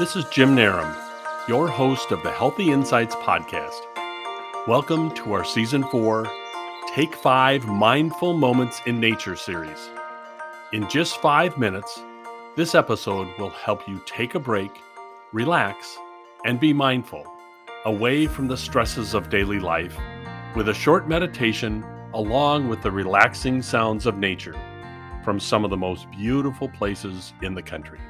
This is Jim Narum, your host of the Healthy Insights Podcast. Welcome to our Season 4 Take 5 Mindful Moments in Nature series. In just five minutes, this episode will help you take a break, relax, and be mindful away from the stresses of daily life with a short meditation along with the relaxing sounds of nature from some of the most beautiful places in the country.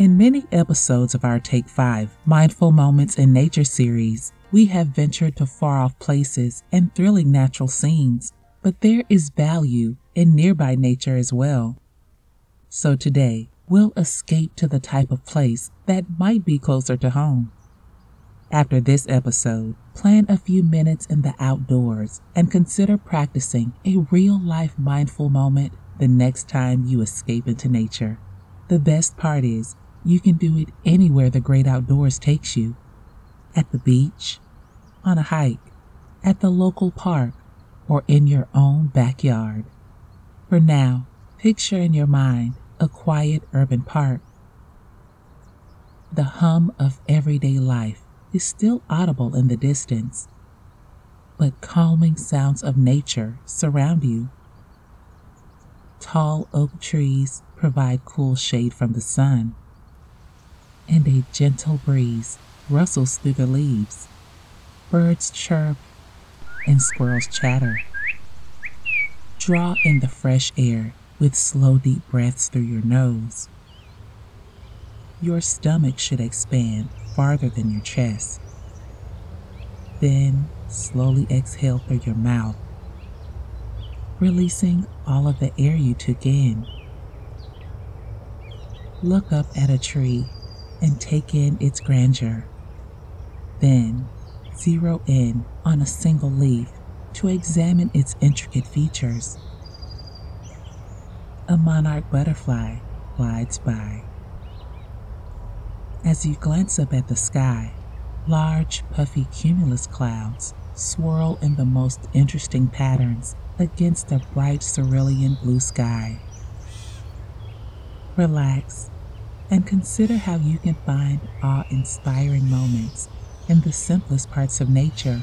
In many episodes of our Take 5 Mindful Moments in Nature series, we have ventured to far off places and thrilling natural scenes, but there is value in nearby nature as well. So today, we'll escape to the type of place that might be closer to home. After this episode, plan a few minutes in the outdoors and consider practicing a real life mindful moment the next time you escape into nature. The best part is, you can do it anywhere the great outdoors takes you at the beach, on a hike, at the local park, or in your own backyard. For now, picture in your mind a quiet urban park. The hum of everyday life is still audible in the distance, but calming sounds of nature surround you. Tall oak trees provide cool shade from the sun and a gentle breeze rustles through the leaves. Birds chirp and squirrels chatter. Draw in the fresh air with slow, deep breaths through your nose. Your stomach should expand farther than your chest. Then slowly exhale through your mouth, releasing all of the air you took in. Look up at a tree and take in its grandeur. Then, zero in on a single leaf to examine its intricate features. A monarch butterfly glides by. As you glance up at the sky, large, puffy cumulus clouds swirl in the most interesting patterns against a bright cerulean blue sky. Relax and consider how you can find awe inspiring moments in the simplest parts of nature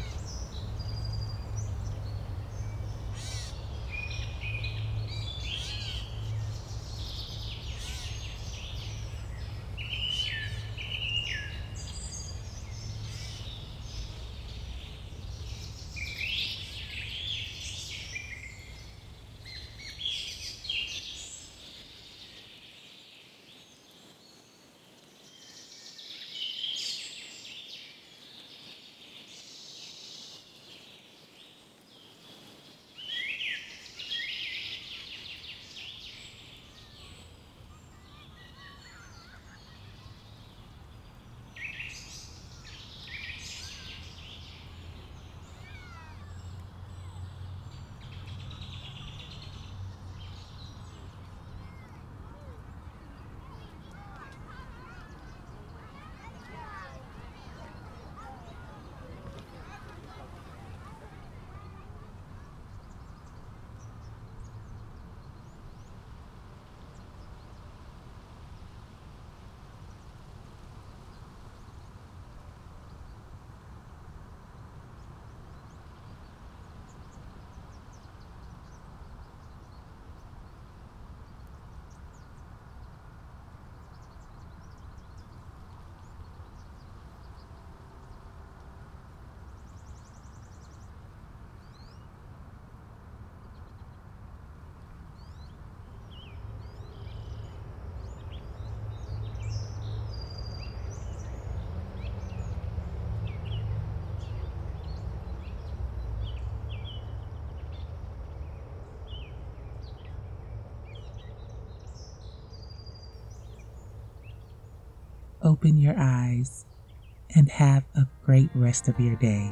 open your eyes and have a great rest of your day.